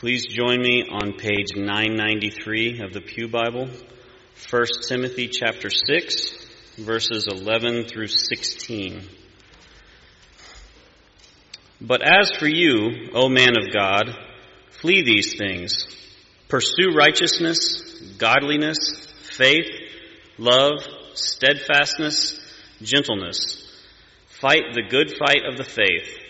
Please join me on page 993 of the Pew Bible, 1 Timothy chapter 6, verses 11 through 16. But as for you, O man of God, flee these things. Pursue righteousness, godliness, faith, love, steadfastness, gentleness. Fight the good fight of the faith.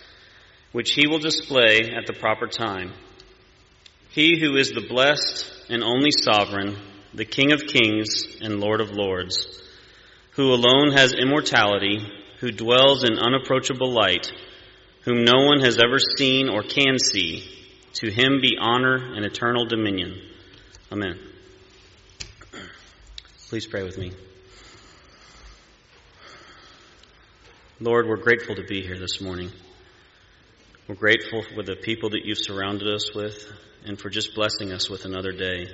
which he will display at the proper time. He who is the blessed and only sovereign, the King of kings and Lord of lords, who alone has immortality, who dwells in unapproachable light, whom no one has ever seen or can see, to him be honor and eternal dominion. Amen. Please pray with me. Lord, we're grateful to be here this morning. We're grateful for the people that you've surrounded us with and for just blessing us with another day.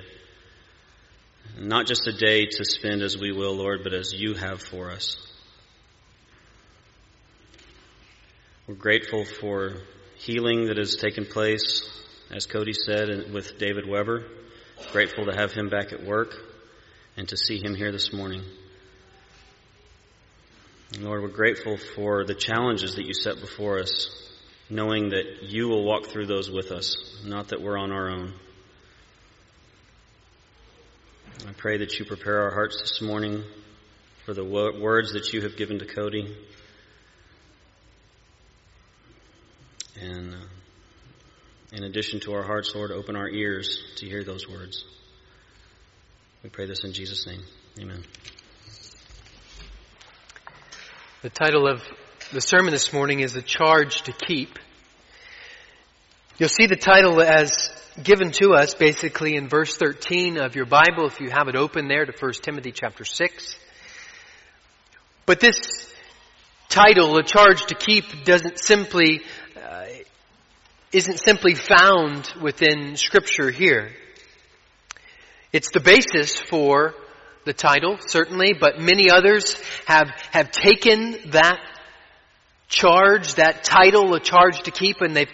Not just a day to spend as we will, Lord, but as you have for us. We're grateful for healing that has taken place, as Cody said, with David Weber. Grateful to have him back at work and to see him here this morning. Lord, we're grateful for the challenges that you set before us knowing that you will walk through those with us, not that we're on our own. I pray that you prepare our hearts this morning for the words that you have given to Cody. And uh, in addition to our hearts, Lord, open our ears to hear those words. We pray this in Jesus' name. Amen. The title of the sermon this morning is A Charge to Keep. You'll see the title as given to us basically in verse 13 of your Bible if you have it open there to 1 Timothy chapter 6. But this title, A Charge to Keep, doesn't simply, uh, isn't simply found within scripture here. It's the basis for the title, certainly, but many others have, have taken that charge, that title, a charge to keep, and they've,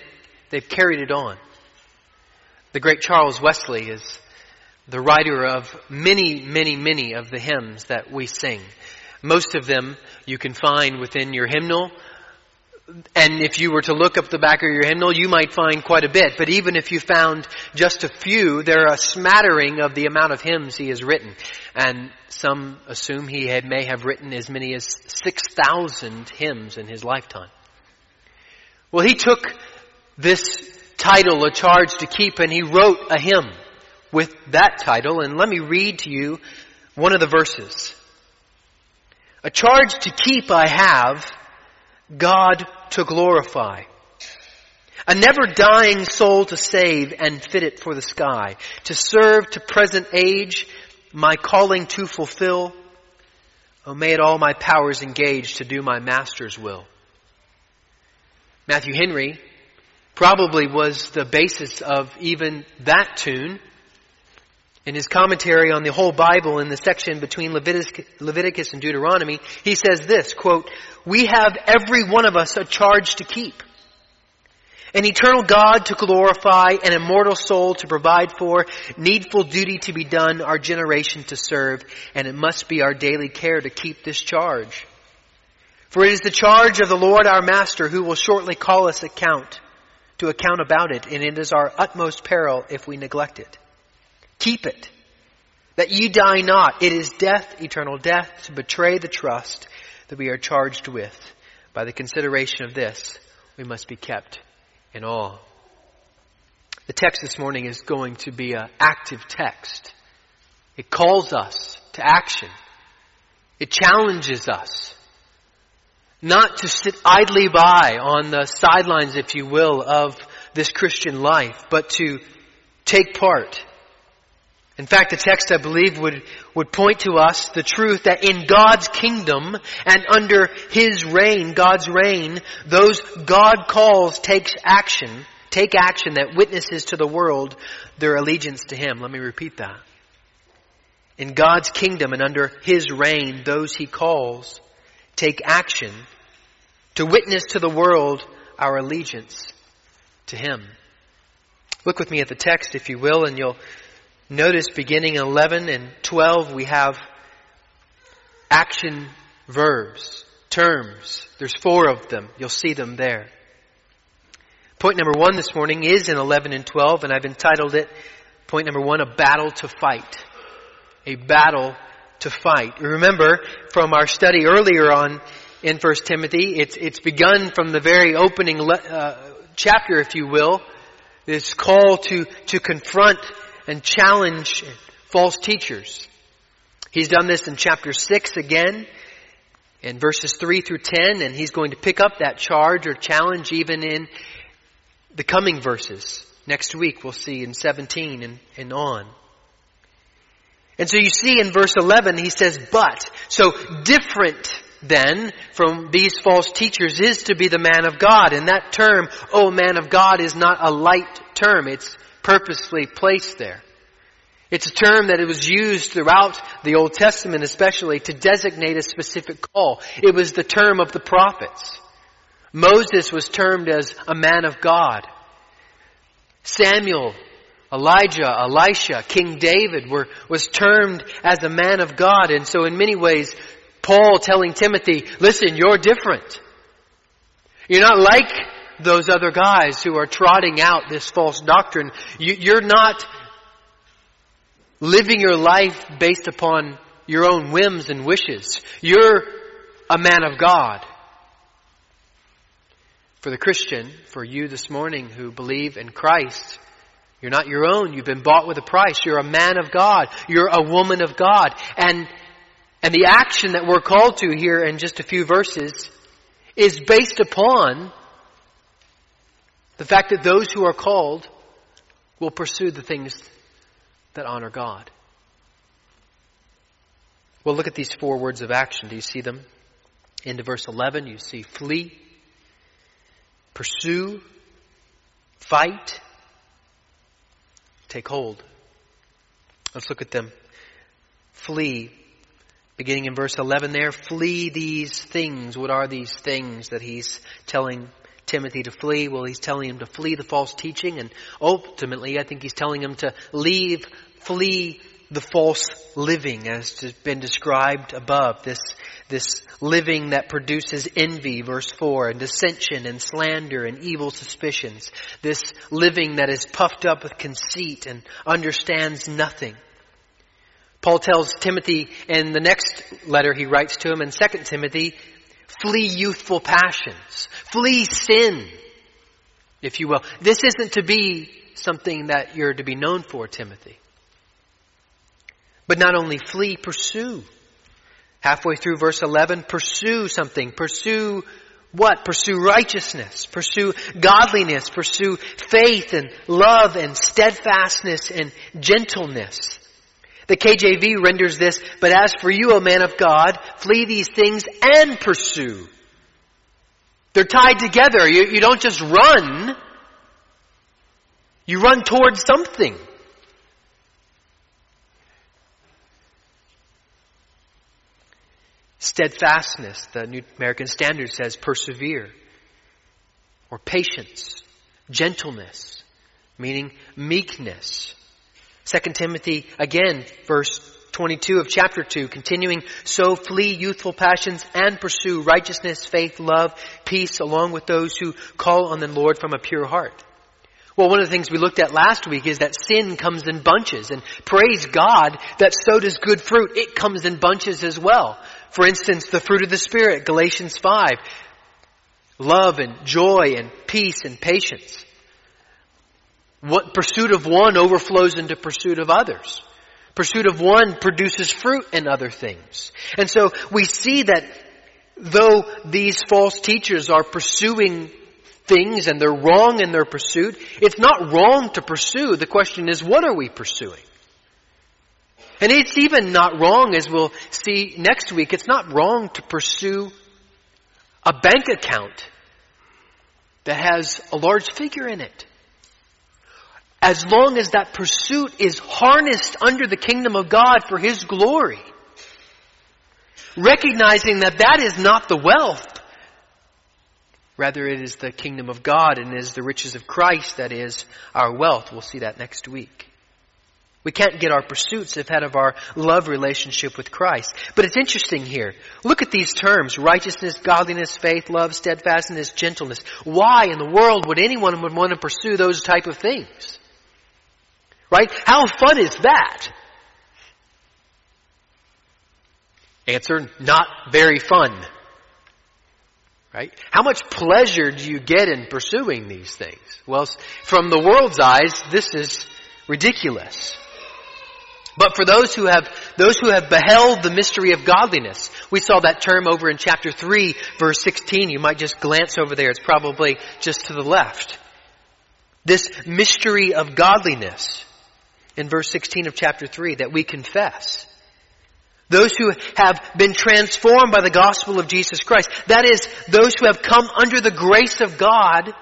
they've carried it on. The great Charles Wesley is the writer of many, many, many of the hymns that we sing. Most of them you can find within your hymnal and if you were to look up the back of your hymnal, you might find quite a bit. But even if you found just a few, they're a smattering of the amount of hymns he has written. And some assume he had, may have written as many as 6,000 hymns in his lifetime. Well, he took this title, A Charge to Keep, and he wrote a hymn with that title. And let me read to you one of the verses. A charge to keep I have, God to glorify. A never dying soul to save and fit it for the sky. To serve to present age, my calling to fulfill. Oh, may it all my powers engage to do my master's will. Matthew Henry probably was the basis of even that tune. In his commentary on the whole Bible in the section between Leviticus, and Deuteronomy, he says this, quote, We have every one of us a charge to keep. An eternal God to glorify, an immortal soul to provide for, needful duty to be done, our generation to serve, and it must be our daily care to keep this charge. For it is the charge of the Lord our Master who will shortly call us account, to account about it, and it is our utmost peril if we neglect it. Keep it. That you die not. It is death, eternal death, to betray the trust that we are charged with. By the consideration of this, we must be kept in awe. The text this morning is going to be an active text. It calls us to action. It challenges us not to sit idly by on the sidelines, if you will, of this Christian life, but to take part In fact, the text, I believe, would, would point to us the truth that in God's kingdom and under His reign, God's reign, those God calls takes action, take action that witnesses to the world their allegiance to Him. Let me repeat that. In God's kingdom and under His reign, those He calls take action to witness to the world our allegiance to Him. Look with me at the text, if you will, and you'll Notice beginning 11 and 12 we have action verbs, terms. There's four of them. You'll see them there. Point number one this morning is in 11 and 12 and I've entitled it, point number one, a battle to fight. A battle to fight. Remember from our study earlier on in 1 Timothy, it's, it's begun from the very opening uh, chapter, if you will, this call to, to confront and challenge false teachers. He's done this in chapter 6 again, in verses 3 through 10, and he's going to pick up that charge or challenge even in the coming verses. Next week we'll see in 17 and, and on. And so you see in verse 11 he says, but. So different then from these false teachers is to be the man of God. And that term, oh man of God, is not a light term. It's purposely placed there. It's a term that was used throughout the Old Testament especially to designate a specific call. It was the term of the prophets. Moses was termed as a man of God. Samuel, Elijah, Elisha, King David were, was termed as a man of God. And so in many ways, Paul telling Timothy, listen, you're different. You're not like those other guys who are trotting out this false doctrine. You, are not living your life based upon your own whims and wishes. You're a man of God. For the Christian, for you this morning who believe in Christ, you're not your own. You've been bought with a price. You're a man of God. You're a woman of God. And, and the action that we're called to here in just a few verses is based upon the fact that those who are called will pursue the things that honor God. Well, look at these four words of action. Do you see them? Into verse 11, you see flee, pursue, fight, take hold. Let's look at them. Flee. Beginning in verse 11 there, flee these things. What are these things that he's telling Timothy to flee? Well, he's telling him to flee the false teaching and ultimately I think he's telling him to leave, flee the false living as has been described above. This, this living that produces envy, verse 4, and dissension and slander and evil suspicions. This living that is puffed up with conceit and understands nothing. Paul tells Timothy in the next letter he writes to him in 2 Timothy, Flee youthful passions. Flee sin, if you will. This isn't to be something that you're to be known for, Timothy. But not only flee, pursue. Halfway through verse 11, pursue something. Pursue what? Pursue righteousness. Pursue godliness. Pursue faith and love and steadfastness and gentleness. The KJV renders this, but as for you, O man of God, flee these things and pursue. They're tied together. You, you don't just run. You run towards something. Steadfastness, the New American Standard says persevere. Or patience. Gentleness, meaning meekness. 2 Timothy, again, verse 22 of chapter 2, continuing, so flee youthful passions and pursue righteousness, faith, love, peace, along with those who call on the Lord from a pure heart. Well, one of the things we looked at last week is that sin comes in bunches, and praise God that so does good fruit. It comes in bunches as well. For instance, the fruit of the Spirit, Galatians 5, love and joy and peace and patience. What pursuit of one overflows into pursuit of others. Pursuit of one produces fruit in other things. And so we see that though these false teachers are pursuing things and they're wrong in their pursuit, it's not wrong to pursue. The question is, what are we pursuing? And it's even not wrong, as we'll see next week, it's not wrong to pursue a bank account that has a large figure in it. As long as that pursuit is harnessed under the kingdom of God for His glory. Recognizing that that is not the wealth. Rather, it is the kingdom of God and is the riches of Christ that is our wealth. We'll see that next week. We can't get our pursuits ahead of our love relationship with Christ. But it's interesting here. Look at these terms. Righteousness, godliness, faith, love, steadfastness, gentleness. Why in the world would anyone would want to pursue those type of things? Right? How fun is that? Answer, not very fun. Right? How much pleasure do you get in pursuing these things? Well, from the world's eyes, this is ridiculous. But for those who have, those who have beheld the mystery of godliness, we saw that term over in chapter 3, verse 16. You might just glance over there. It's probably just to the left. This mystery of godliness in verse 16 of chapter 3 that we confess. Those who have been transformed by the gospel of Jesus Christ. That is, those who have come under the grace of God,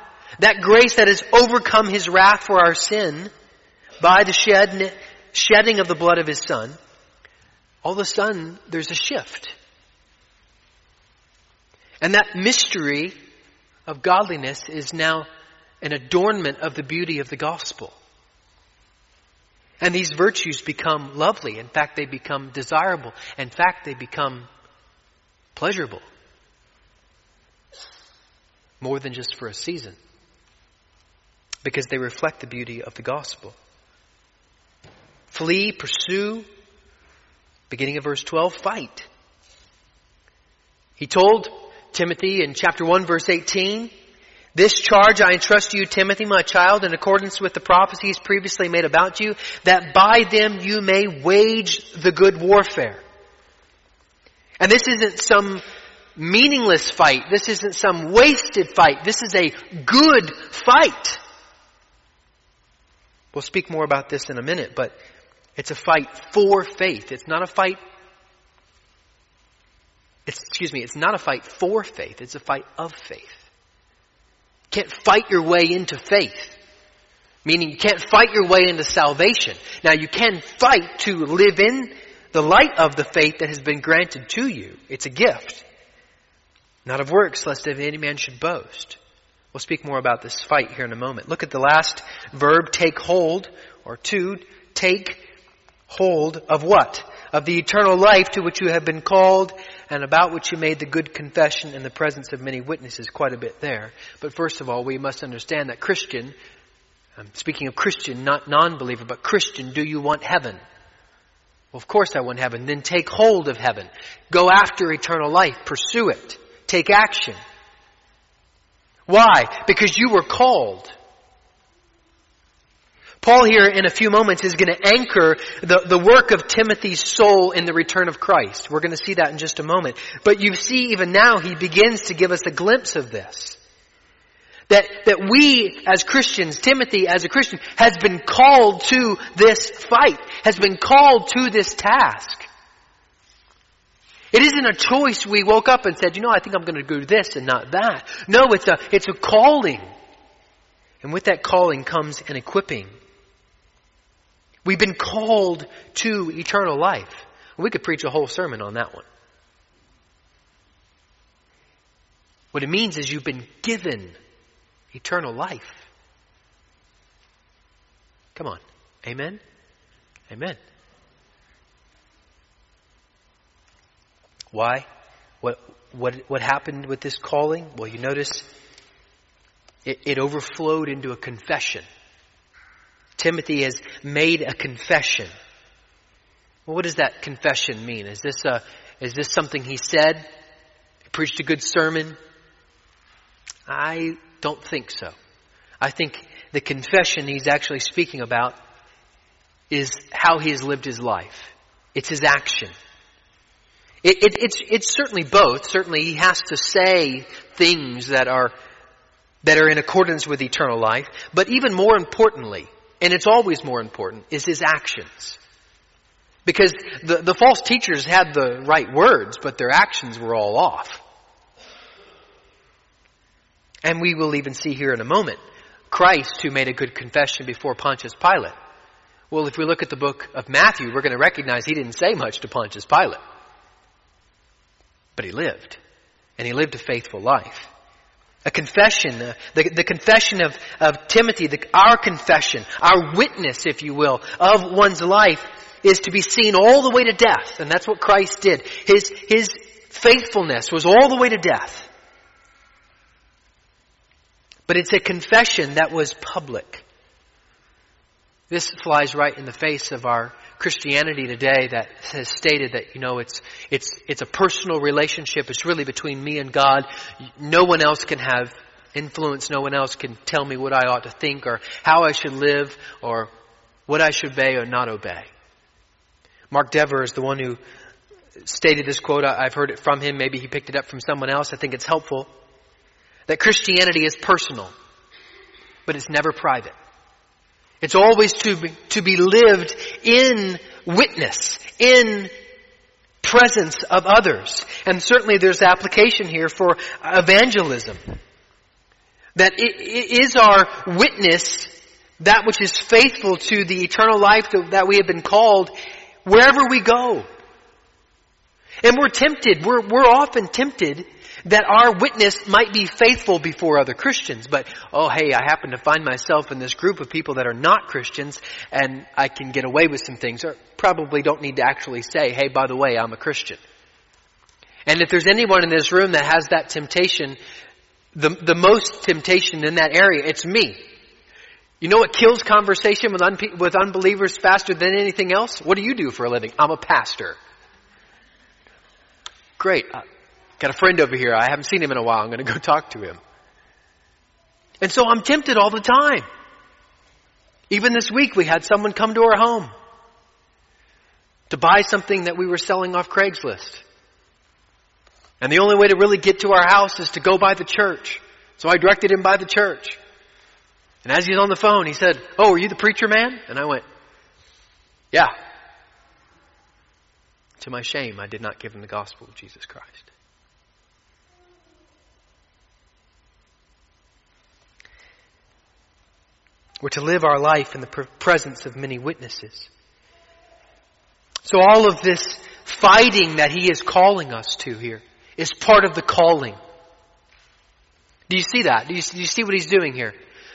that grace that has overcome His wrath for our sin by the shed shedding of the blood of his son, all of a sudden there's a shift. And that mystery of godliness is now an adornment of the beauty of the gospel. And these virtues become lovely. In fact, they become desirable. In fact, they become pleasurable. More than just for a season. Because they reflect the beauty of the gospel flee, pursue. Beginning of verse 12, fight. He told Timothy in chapter 1 verse 18, this charge I entrust to you, Timothy, my child, in accordance with the prophecies previously made about you, that by them you may wage the good warfare. And this isn't some meaningless fight. This isn't some wasted fight. This is a good fight. We'll speak more about this in a minute, but it's a fight for faith. It's not a fight. It's, excuse me, it's not a fight for faith. It's a fight of faith. Can't fight your way into faith. Meaning you can't fight your way into salvation. Now you can fight to live in the light of the faith that has been granted to you. It's a gift. Not of works, lest any man should boast. We'll speak more about this fight here in a moment. Look at the last verb, take hold, or to, take hold of what? Of the eternal life to which you have been called and about which you made the good confession in the presence of many witnesses. Quite a bit there. But first of all, we must understand that Christian, I'm speaking of Christian, not non-believer, but Christian, do you want heaven? Well, of course I want heaven. Then take hold of heaven. Go after eternal life. Pursue it. Take action. Why? Because you were called. Paul here in a few moments is going to anchor the, the work of Timothy's soul in the return of Christ. We're going to see that in just a moment. But you see even now he begins to give us a glimpse of this. That, that we as Christians, Timothy as a Christian, has been called to this fight, has been called to this task. It isn't a choice we woke up and said, you know, I think I'm going to do this and not that. No, it's a, it's a calling. And with that calling comes an equipping. We've been called to eternal life. We could preach a whole sermon on that one. What it means is you've been given eternal life. Come on. Amen? Amen. Why? What, what, what happened with this calling? Well, you notice it, it overflowed into a confession. Timothy has made a confession. Well, what does that confession mean? Is this a, is this something he said? He preached a good sermon? I don't think so. I think the confession he's actually speaking about is how he has lived his life. It's his action. It, it, it's, it's certainly both. Certainly he has to say things that are, that are in accordance with eternal life. But even more importantly, and it's always more important, is his actions. Because the, the false teachers had the right words, but their actions were all off. And we will even see here in a moment Christ who made a good confession before Pontius Pilate. Well, if we look at the book of Matthew, we're going to recognize he didn't say much to Pontius Pilate. But he lived. And he lived a faithful life. A confession, uh, the, the confession of, of Timothy, the, our confession, our witness, if you will, of one's life is to be seen all the way to death. And that's what Christ did. His, his faithfulness was all the way to death. But it's a confession that was public. This flies right in the face of our Christianity today that has stated that, you know, it's, it's, it's a personal relationship. It's really between me and God. No one else can have influence. No one else can tell me what I ought to think or how I should live or what I should obey or not obey. Mark Dever is the one who stated this quote. I've heard it from him. Maybe he picked it up from someone else. I think it's helpful. That Christianity is personal, but it's never private. It's always to be, to be lived in witness, in presence of others. And certainly there's application here for evangelism. That it, is our witness that which is faithful to the eternal life that, that we have been called wherever we go. And we're tempted, we're, we're often tempted that our witness might be faithful before other Christians, but oh hey, I happen to find myself in this group of people that are not Christians and I can get away with some things or probably don't need to actually say, hey, by the way, I'm a Christian. And if there's anyone in this room that has that temptation, the, the most temptation in that area, it's me. You know what kills conversation with, unpe- with unbelievers faster than anything else? What do you do for a living? I'm a pastor. Great. Uh, Got a friend over here. I haven't seen him in a while. I'm going to go talk to him. And so I'm tempted all the time. Even this week, we had someone come to our home to buy something that we were selling off Craigslist. And the only way to really get to our house is to go by the church. So I directed him by the church. And as he's on the phone, he said, Oh, are you the preacher man? And I went, Yeah. To my shame, I did not give him the gospel of Jesus Christ. We're to live our life in the presence of many witnesses. So all of this fighting that he is calling us to here is part of the calling. Do you see that? Do you, do you see what he's doing here?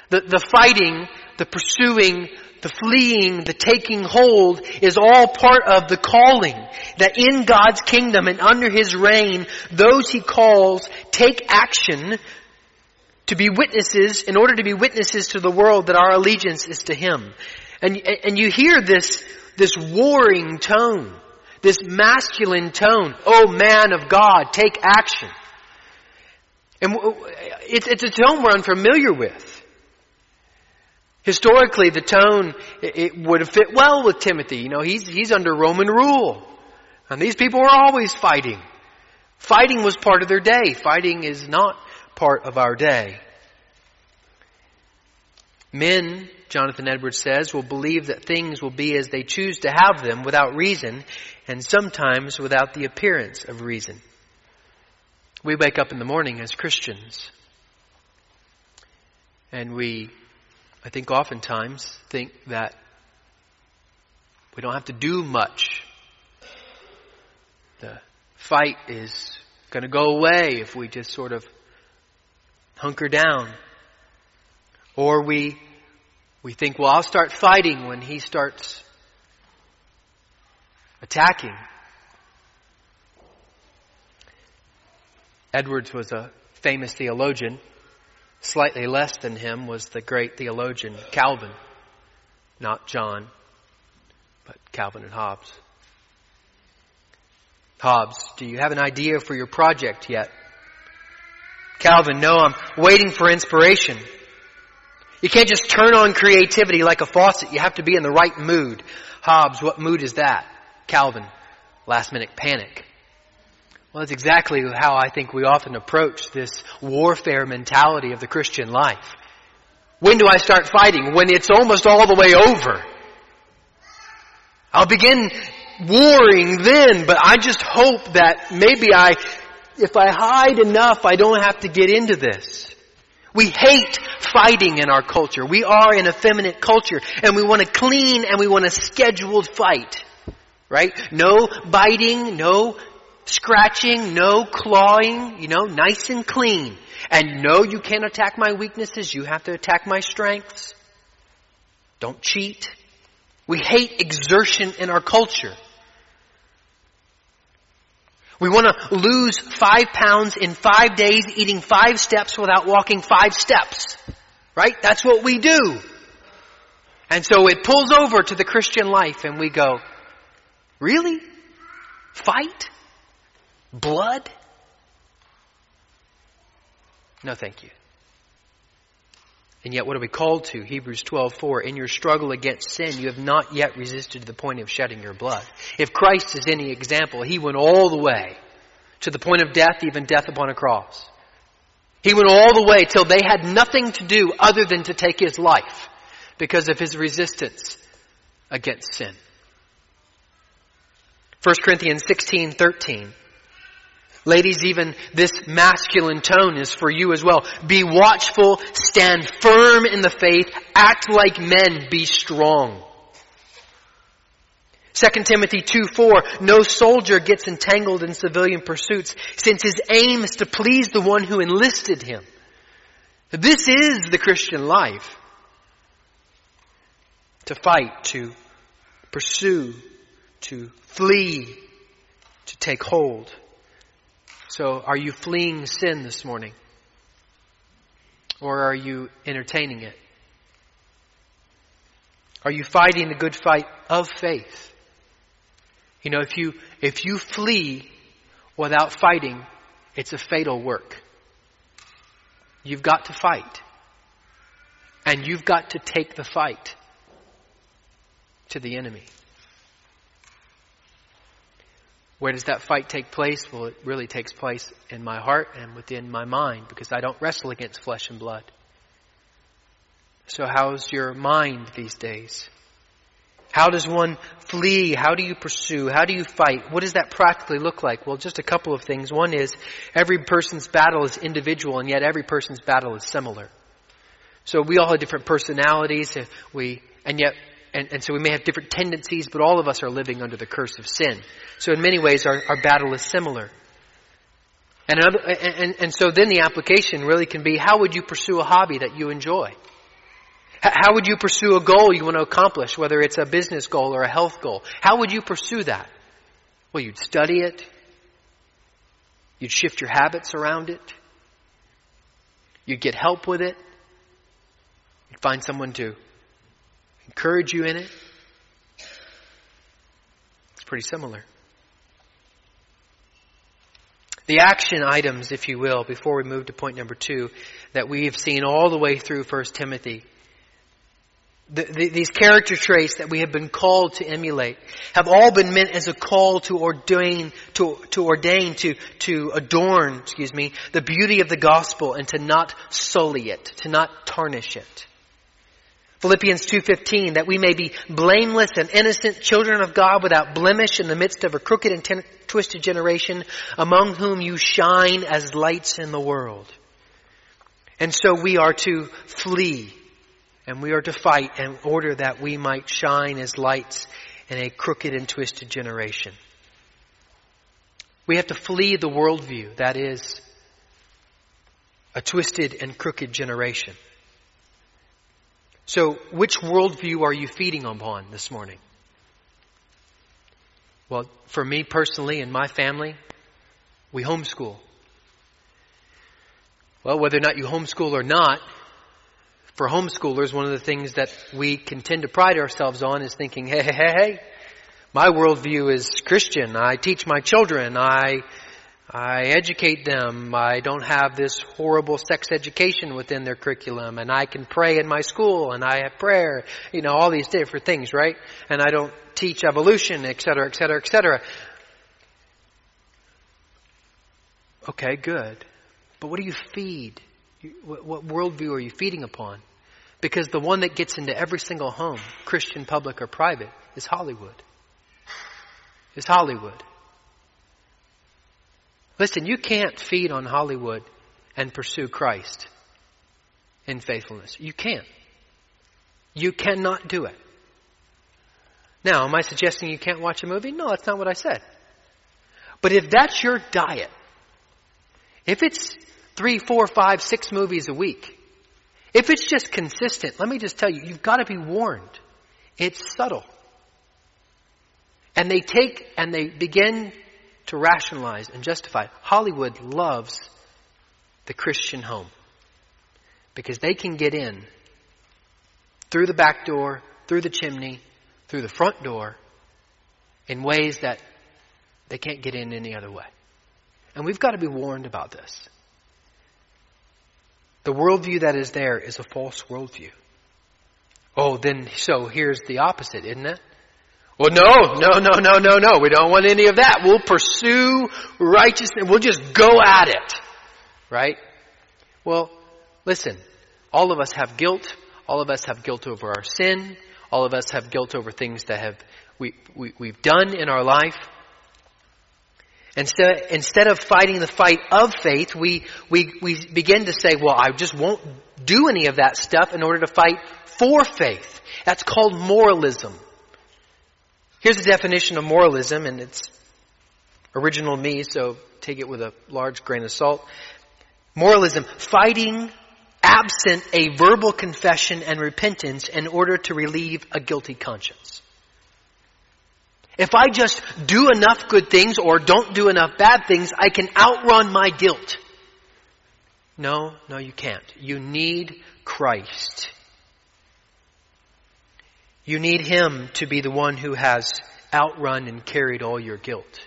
The, the fighting, the pursuing, the fleeing, the taking hold is all part of the calling. That in God's kingdom and under His reign, those He calls take action to be witnesses, in order to be witnesses to the world that our allegiance is to Him. And, and you hear this, this warring tone, this masculine tone. Oh man of God, take action. And it's, it's a tone we're unfamiliar with. Historically, the tone, it would have fit well with Timothy. You know, he's, he's under Roman rule. And these people were always fighting. Fighting was part of their day. Fighting is not part of our day. Men, Jonathan Edwards says, will believe that things will be as they choose to have them without reason and sometimes without the appearance of reason. We wake up in the morning as Christians and we, I think oftentimes, think that we don't have to do much. The fight is going to go away if we just sort of hunker down. Or we, we think, well, I'll start fighting when he starts attacking. Edwards was a famous theologian. Slightly less than him was the great theologian Calvin. Not John, but Calvin and Hobbes. Hobbes, do you have an idea for your project yet? Calvin, no, I'm waiting for inspiration. You can't just turn on creativity like a faucet. You have to be in the right mood. Hobbes, what mood is that? Calvin, last minute panic. Well, that's exactly how I think we often approach this warfare mentality of the Christian life. When do I start fighting? When it's almost all the way over. I'll begin warring then, but I just hope that maybe I, if I hide enough, I don't have to get into this. We hate fighting in our culture. We are an effeminate culture and we want a clean and we want a scheduled fight. Right? No biting, no scratching, no clawing, you know, nice and clean. And no, you can't attack my weaknesses. You have to attack my strengths. Don't cheat. We hate exertion in our culture. We want to lose five pounds in five days eating five steps without walking five steps. Right? That's what we do. And so it pulls over to the Christian life and we go, really? Fight? Blood? No thank you. And yet what are we called to? Hebrews 12:4 In your struggle against sin you have not yet resisted to the point of shedding your blood. If Christ is any example, he went all the way to the point of death, even death upon a cross. He went all the way till they had nothing to do other than to take his life because of his resistance against sin. 1 Corinthians 16:13 Ladies, even this masculine tone is for you as well. Be watchful, stand firm in the faith, act like men, be strong. 2 Timothy 2 4, no soldier gets entangled in civilian pursuits since his aim is to please the one who enlisted him. This is the Christian life. To fight, to pursue, to flee, to take hold. So are you fleeing sin this morning? Or are you entertaining it? Are you fighting the good fight of faith? You know, if you, if you flee without fighting, it's a fatal work. You've got to fight. And you've got to take the fight to the enemy. Where does that fight take place? Well, it really takes place in my heart and within my mind because I don't wrestle against flesh and blood. So how's your mind these days? How does one flee? How do you pursue? How do you fight? What does that practically look like? Well, just a couple of things. One is every person's battle is individual and yet every person's battle is similar. So we all have different personalities. We, and yet and, and so we may have different tendencies, but all of us are living under the curse of sin. So in many ways, our, our battle is similar. And, another, and, and so then the application really can be, how would you pursue a hobby that you enjoy? How would you pursue a goal you want to accomplish, whether it's a business goal or a health goal? How would you pursue that? Well, you'd study it. You'd shift your habits around it. You'd get help with it. You'd find someone to encourage you in it. It's pretty similar. The action items, if you will, before we move to point number two, that we have seen all the way through 1 Timothy. The, the, these character traits that we have been called to emulate have all been meant as a call to ordain, to, to ordain, to, to adorn, excuse me, the beauty of the gospel and to not sully it, to not tarnish it. Philippians 2.15, that we may be blameless and innocent children of God without blemish in the midst of a crooked and ten- twisted generation among whom you shine as lights in the world. And so we are to flee and we are to fight in order that we might shine as lights in a crooked and twisted generation. We have to flee the worldview that is a twisted and crooked generation. So, which worldview are you feeding upon this morning? Well, for me personally and my family, we homeschool. Well, whether or not you homeschool or not, for homeschoolers, one of the things that we can tend to pride ourselves on is thinking, hey, hey, hey, hey, my worldview is Christian. I teach my children. I I educate them. I don't have this horrible sex education within their curriculum and I can pray in my school and I have prayer, you know, all these different things, right? And I don't teach evolution, et cetera, et cetera, et cetera. Okay, good. But what do you feed? What, worldview are you feeding upon? Because the one that gets into every single home, Christian, public, or private, is Hollywood. is Hollywood. Listen, you can't feed on Hollywood and pursue Christ in faithfulness. You can't. You cannot do it. Now, am I suggesting you can't watch a movie? No, that's not what I said. But if that's your diet, if it's three, four, five, six movies a week, if it's just consistent, let me just tell you, you've got to be warned. It's subtle. And they take and they begin to rationalize and justify. Hollywood loves the Christian home because they can get in through the back door, through the chimney, through the front door in ways that they can't get in any other way. And we've got to be warned about this. The worldview that is there is a false worldview. Oh, then, so here's the opposite, isn't it? Well, no, no, no, no, no, no. We don't want any of that. We'll pursue righteousness. We'll just go at it. Right? Well, listen. All of us have guilt. All of us have guilt over our sin. All of us have guilt over things that have we, we, we've done in our life. Instead, instead of fighting the fight of faith, we, we, we begin to say, well, I just won't do any of that stuff in order to fight for faith. That's called moralism. Here's a definition of moralism, and it's original me, so take it with a large grain of salt. Moralism, fighting absent a verbal confession and repentance in order to relieve a guilty conscience. If I just do enough good things or don't do enough bad things, I can outrun my guilt. No, no, you can't. You need Christ. You need Him to be the one who has outrun and carried all your guilt.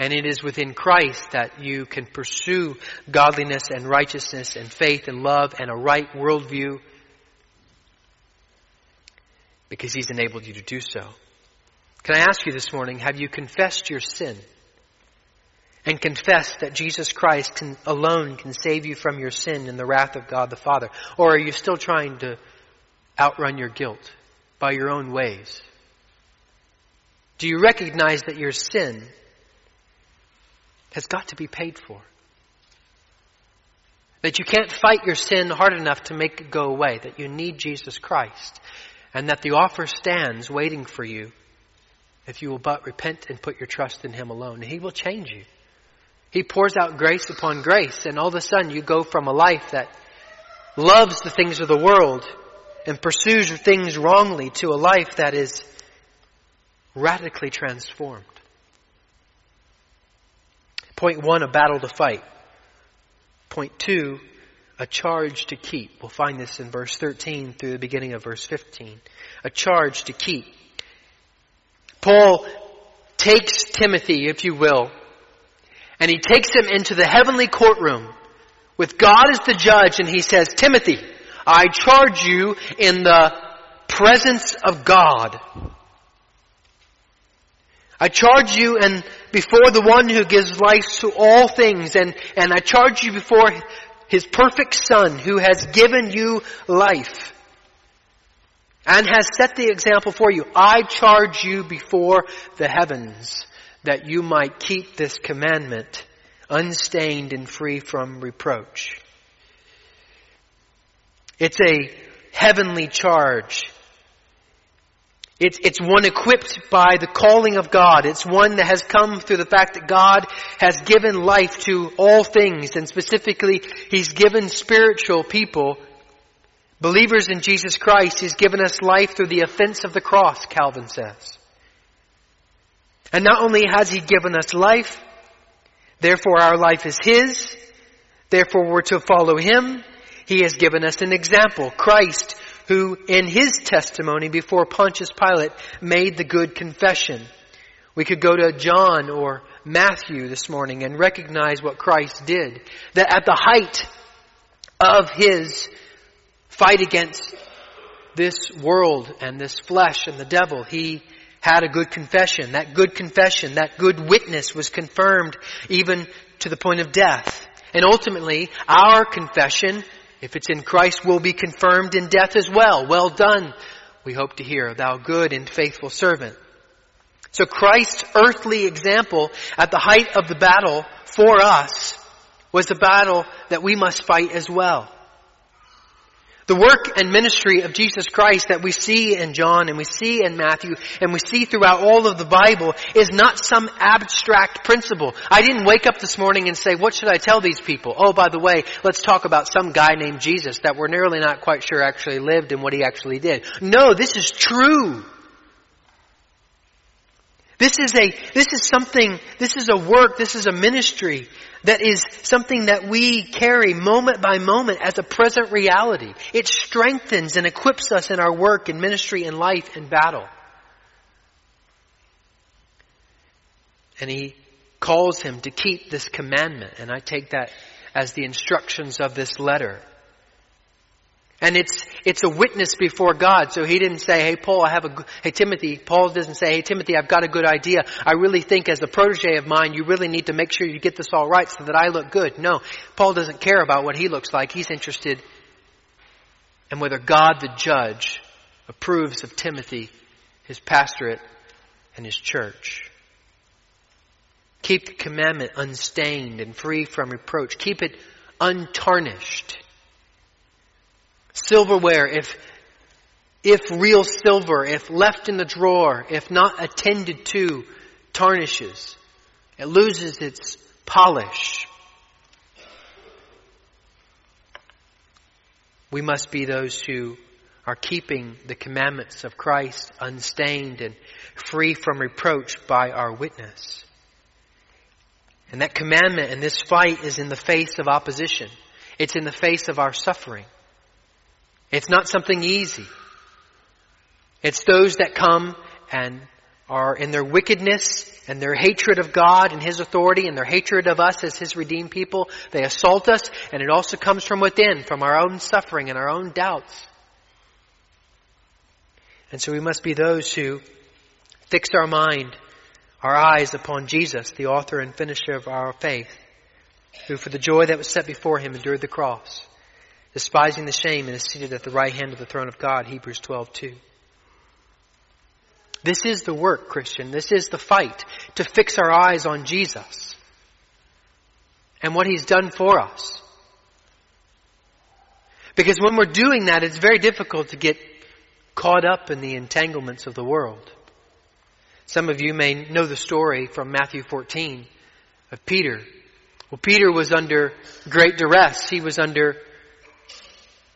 And it is within Christ that you can pursue godliness and righteousness and faith and love and a right worldview because He's enabled you to do so. Can I ask you this morning, have you confessed your sin? And confessed that Jesus Christ can, alone can save you from your sin and the wrath of God the Father? Or are you still trying to outrun your guilt by your own ways? Do you recognize that your sin has got to be paid for? That you can't fight your sin hard enough to make it go away, that you need Jesus Christ, and that the offer stands waiting for you if you will but repent and put your trust in Him alone. He will change you. He pours out grace upon grace, and all of a sudden you go from a life that loves the things of the world and pursues things wrongly to a life that is radically transformed. Point one, a battle to fight. Point two, a charge to keep. We'll find this in verse 13 through the beginning of verse 15. A charge to keep. Paul takes Timothy, if you will, and he takes him into the heavenly courtroom with God as the judge and he says, Timothy, I charge you in the presence of God. I charge you and before the one who gives life to all things and, and I charge you before his perfect son who has given you life and has set the example for you. I charge you before the heavens that you might keep this commandment unstained and free from reproach. It's a heavenly charge. It's, it's one equipped by the calling of God. It's one that has come through the fact that God has given life to all things and specifically He's given spiritual people Believers in Jesus Christ, He's given us life through the offense of the cross, Calvin says. And not only has He given us life, therefore our life is His, therefore we're to follow Him. He has given us an example, Christ, who in His testimony before Pontius Pilate made the good confession. We could go to John or Matthew this morning and recognize what Christ did. That at the height of His fight against this world and this flesh and the devil, he had a good confession. That good confession, that good witness was confirmed even to the point of death. And ultimately, our confession, if it's in Christ, we'll be confirmed in death as well. Well done, we hope to hear, thou good and faithful servant. So Christ's earthly example at the height of the battle for us was the battle that we must fight as well. The work and ministry of Jesus Christ that we see in John and we see in Matthew and we see throughout all of the Bible is not some abstract principle. I didn't wake up this morning and say, what should I tell these people? Oh, by the way, let's talk about some guy named Jesus that we're nearly not quite sure actually lived and what he actually did. No, this is true. This is a, this is something, this is a work, this is a ministry that is something that we carry moment by moment as a present reality. It strengthens and equips us in our work and ministry and life and battle. And he calls him to keep this commandment, and I take that as the instructions of this letter. And it's, it's a witness before God. So he didn't say, hey Paul, I have a, hey Timothy, Paul doesn't say, hey Timothy, I've got a good idea. I really think as a protege of mine, you really need to make sure you get this all right so that I look good. No, Paul doesn't care about what he looks like. He's interested in whether God the judge approves of Timothy, his pastorate, and his church. Keep the commandment unstained and free from reproach. Keep it untarnished. Silverware, if, if real silver, if left in the drawer, if not attended to, tarnishes. It loses its polish. We must be those who are keeping the commandments of Christ unstained and free from reproach by our witness. And that commandment and this fight is in the face of opposition. It's in the face of our suffering. It's not something easy. It's those that come and are in their wickedness and their hatred of God and His authority and their hatred of us as His redeemed people. They assault us and it also comes from within, from our own suffering and our own doubts. And so we must be those who fix our mind, our eyes upon Jesus, the author and finisher of our faith, who for the joy that was set before Him endured the cross despising the shame, and is seated at the right hand of the throne of God, Hebrews 12, 2. This is the work, Christian. This is the fight to fix our eyes on Jesus and what He's done for us. Because when we're doing that, it's very difficult to get caught up in the entanglements of the world. Some of you may know the story from Matthew 14 of Peter. Well, Peter was under great duress. He was under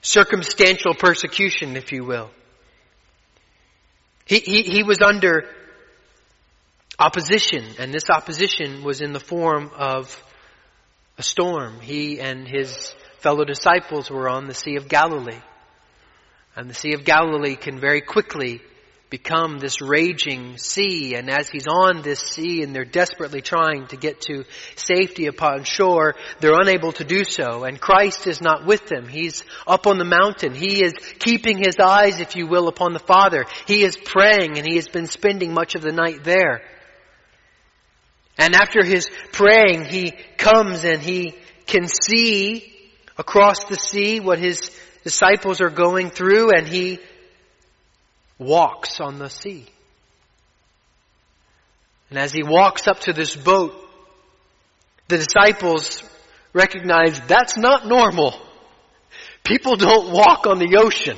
circumstantial persecution, if you will. He, he, he was under opposition, and this opposition was in the form of a storm. He and his fellow disciples were on the Sea of Galilee. And the Sea of Galilee can very quickly become this raging sea. And as he's on this sea and they're desperately trying to get to safety upon shore, they're unable to do so. And Christ is not with them. He's up on the mountain. He is keeping his eyes, if you will, upon the Father. He is praying and he has been spending much of the night there. And after his praying, he comes and he can see across the sea what his disciples are going through and he walks on the sea. And as he walks up to this boat, the disciples recognize that's not normal. People don't walk on the ocean,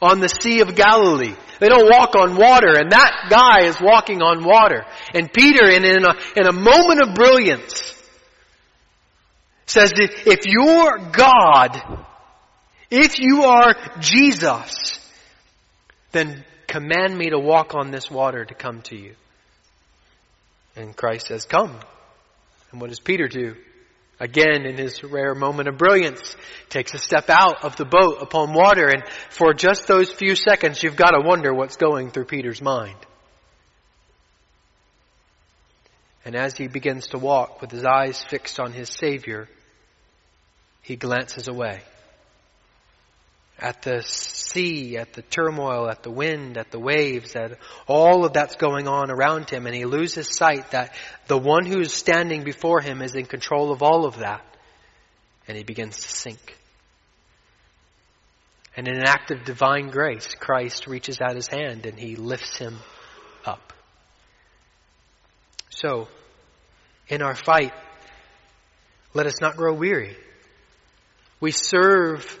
on the Sea of Galilee. They don't walk on water, and that guy is walking on water. And Peter, in, in, a, in a moment of brilliance, says that if you're God, if you are Jesus, then command me to walk on this water to come to you. And Christ says, come. And what does Peter do? Again, in his rare moment of brilliance, takes a step out of the boat upon water, and for just those few seconds, you've got to wonder what's going through Peter's mind. And as he begins to walk with his eyes fixed on his Savior, he glances away at the sea, at the turmoil, at the wind, at the waves, at all of that's going on around him, and he loses sight that the one who's standing before him is in control of all of that, and he begins to sink. And in an act of divine grace, Christ reaches out his hand and he lifts him up. So, in our fight, let us not grow weary. We serve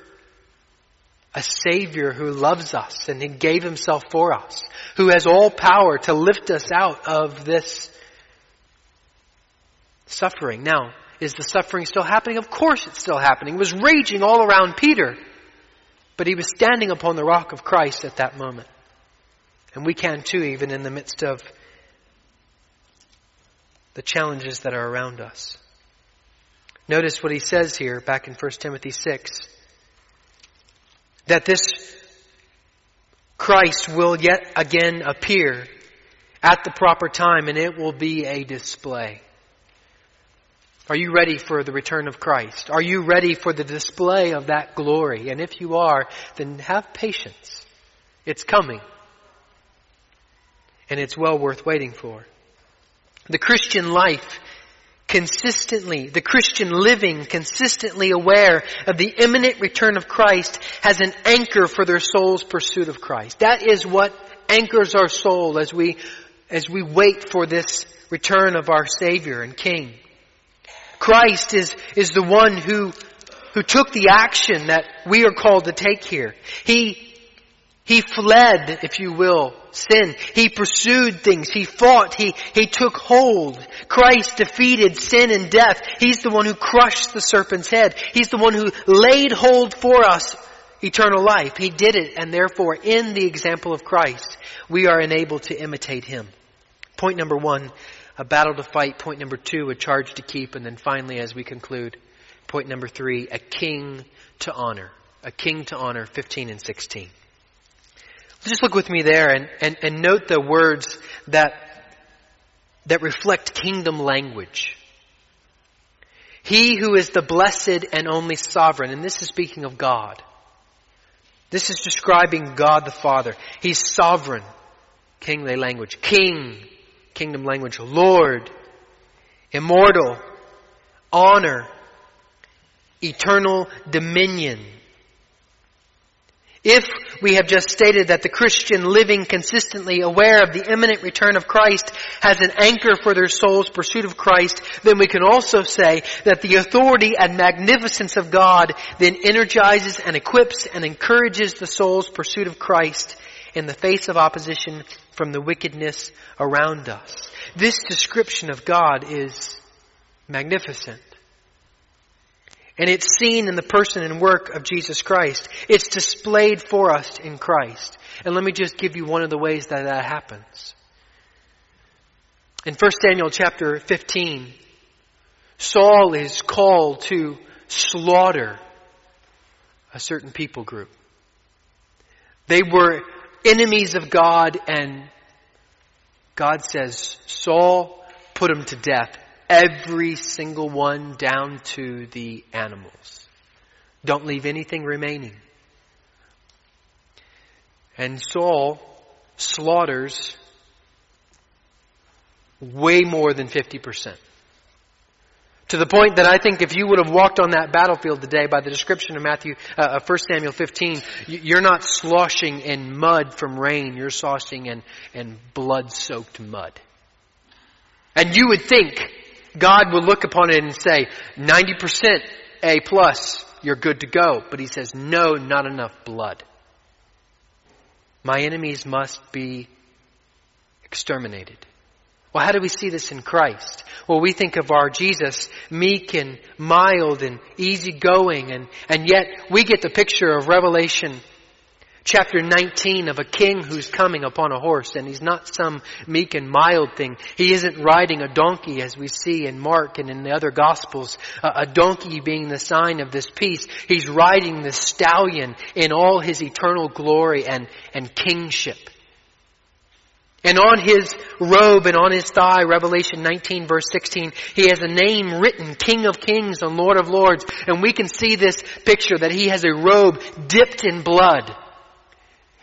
a Savior who loves us and He gave Himself for us, who has all power to lift us out of this suffering. Now, is the suffering still happening? Of course it's still happening. It was raging all around Peter. But he was standing upon the rock of Christ at that moment. And we can too, even in the midst of the challenges that are around us. Notice what he says here back in 1 Timothy 6 that this Christ will yet again appear at the proper time and it will be a display. Are you ready for the return of Christ? Are you ready for the display of that glory? And if you are, then have patience. It's coming. And it's well worth waiting for. The Christian life consistently, the Christian living consistently aware of the imminent return of Christ has an anchor for their soul's pursuit of Christ. That is what anchors our soul as we, as we wait for this return of our Savior and King. Christ is, is the one who, who took the action that we are called to take here. He, he fled, if you will, sin. He pursued things. He fought. He, he took hold. Christ defeated sin and death. He's the one who crushed the serpent's head. He's the one who laid hold for us eternal life. He did it, and therefore, in the example of Christ, we are enabled to imitate Him. Point number one, a battle to fight. Point number two, a charge to keep. And then finally, as we conclude, point number three, a king to honor. A king to honor, 15 and 16. Just look with me there and, and, and note the words that, that reflect kingdom language. He who is the blessed and only sovereign, and this is speaking of God. This is describing God the Father. He's sovereign. Kingly language. King kingdom language. Lord, immortal, honor, eternal dominion. If we have just stated that the Christian living consistently aware of the imminent return of Christ has an anchor for their soul's pursuit of Christ, then we can also say that the authority and magnificence of God then energizes and equips and encourages the soul's pursuit of Christ in the face of opposition from the wickedness around us. This description of God is magnificent. And it's seen in the person and work of Jesus Christ. It's displayed for us in Christ. And let me just give you one of the ways that that happens. In 1 Samuel chapter 15, Saul is called to slaughter a certain people group. They were enemies of God and God says, Saul, put them to death. Every single one down to the animals. Don't leave anything remaining. And Saul slaughters way more than 50%. To the point that I think if you would have walked on that battlefield today by the description of Matthew, uh, 1 Samuel 15, you're not sloshing in mud from rain, you're sloshing in, in blood-soaked mud. And you would think God will look upon it and say, 90% A plus, you're good to go. But he says, no, not enough blood. My enemies must be exterminated. Well, how do we see this in Christ? Well, we think of our Jesus meek and mild and easygoing and, and yet we get the picture of Revelation chapter 19 of a king who's coming upon a horse and he's not some meek and mild thing. He isn't riding a donkey as we see in Mark and in the other gospels, a donkey being the sign of this peace. He's riding the stallion in all his eternal glory and, and kingship. And on his robe and on his thigh, Revelation 19 verse 16, he has a name written, King of Kings and Lord of Lords. And we can see this picture that he has a robe dipped in blood.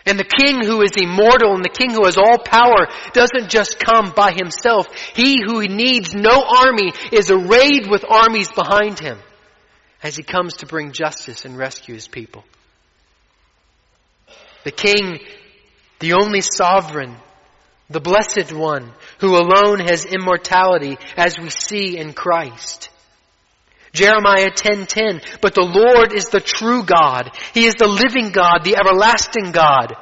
And the king who is immortal and the king who has all power doesn't just come by himself. He who needs no army is arrayed with armies behind him as he comes to bring justice and rescue his people. The king, the only sovereign, the Blessed One, who alone has immortality as we see in Christ. Jeremiah 10:10, but the Lord is the true God. He is the living God, the everlasting God.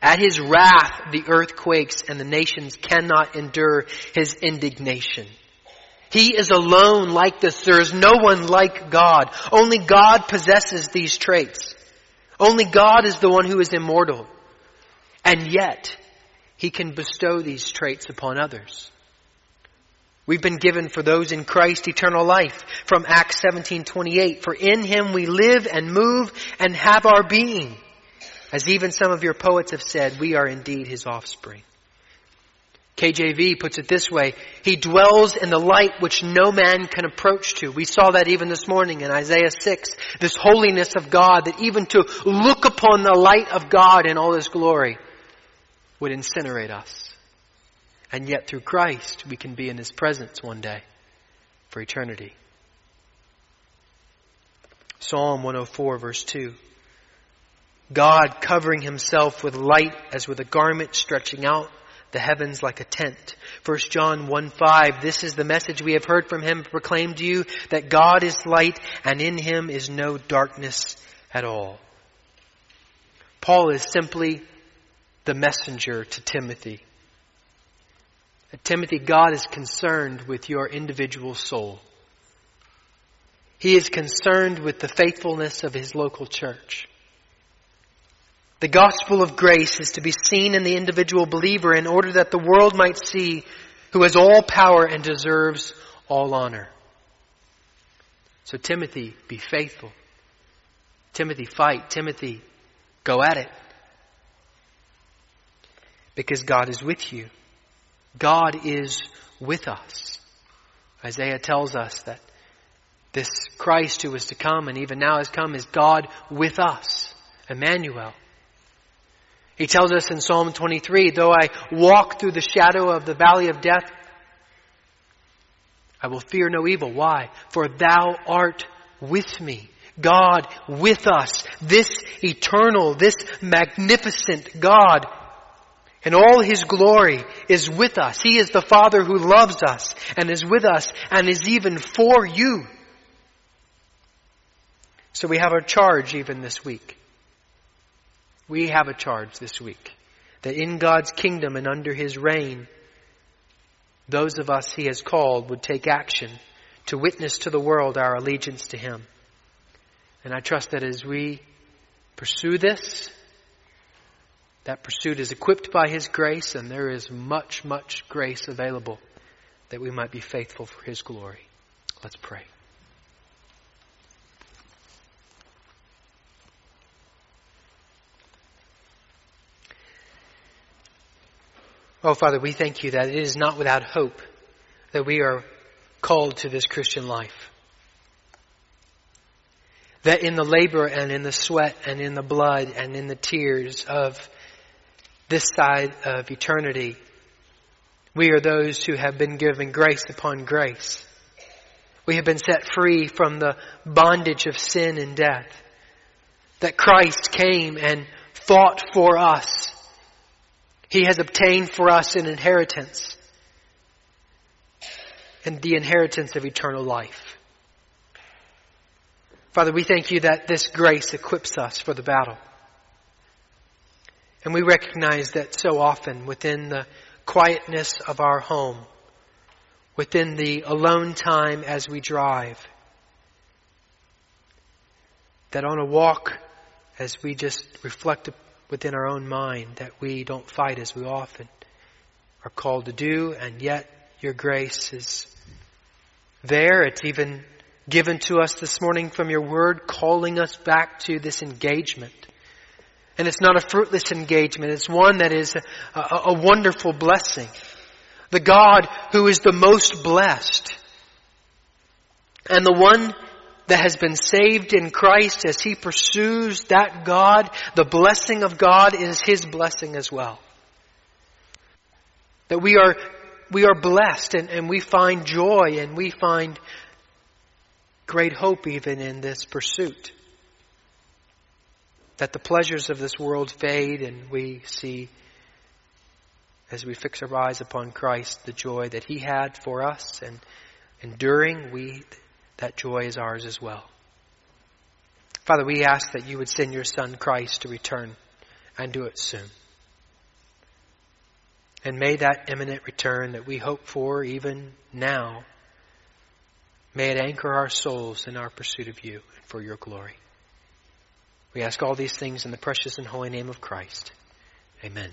At his wrath the earth quakes and the nations cannot endure his indignation. He is alone like this. There is no one like God. Only God possesses these traits. Only God is the one who is immortal. And yet, he can bestow these traits upon others. We've been given for those in Christ eternal life from Acts 17:28 for in him we live and move and have our being as even some of your poets have said we are indeed his offspring. KJV puts it this way, He dwells in the light which no man can approach to. We saw that even this morning in Isaiah 6, this holiness of God, that even to look upon the light of God in all His glory would incinerate us. And yet through Christ, we can be in His presence one day for eternity. Psalm 104 verse 2. God covering himself with light as with a garment stretching out the heavens like a tent. 1 John 1 5, this is the message we have heard from him proclaimed to you that God is light and in him is no darkness at all. Paul is simply the messenger to Timothy. Timothy, God is concerned with your individual soul. He is concerned with the faithfulness of his local church. The gospel of grace is to be seen in the individual believer in order that the world might see who has all power and deserves all honor. So Timothy, be faithful. Timothy, fight. Timothy, go at it. Because God is with you. God is with us. Isaiah tells us that this Christ who was to come and even now has come is God with us. Emmanuel. He tells us in Psalm 23, though I walk through the shadow of the valley of death, I will fear no evil. Why? For thou art with me. God with us. This eternal, this magnificent God in all His glory is with us. He is the Father who loves us and is with us and is even for you. So we have a charge even this week. We have a charge this week that in God's kingdom and under His reign, those of us He has called would take action to witness to the world our allegiance to Him. And I trust that as we pursue this, that pursuit is equipped by His grace and there is much, much grace available that we might be faithful for His glory. Let's pray. Oh, Father, we thank you that it is not without hope that we are called to this Christian life. That in the labor and in the sweat and in the blood and in the tears of this side of eternity, we are those who have been given grace upon grace. We have been set free from the bondage of sin and death. That Christ came and fought for us he has obtained for us an inheritance and the inheritance of eternal life. Father, we thank you that this grace equips us for the battle. And we recognize that so often within the quietness of our home, within the alone time as we drive, that on a walk as we just reflect within our own mind that we don't fight as we often are called to do, and yet your grace is there. It's even given to us this morning from your word, calling us back to this engagement. And it's not a fruitless engagement. It's one that is a, a, a wonderful blessing. The God who is the most blessed and the one that has been saved in Christ as he pursues that God, the blessing of God is his blessing as well. That we are, we are blessed and, and we find joy and we find great hope even in this pursuit. That the pleasures of this world fade and we see as we fix our eyes upon Christ, the joy that He had for us and enduring, we, that joy is ours as well. Father, we ask that you would send your Son Christ to return and do it soon. And may that imminent return that we hope for even now, may it anchor our souls in our pursuit of you and for your glory. We ask all these things in the precious and holy name of Christ. Amen.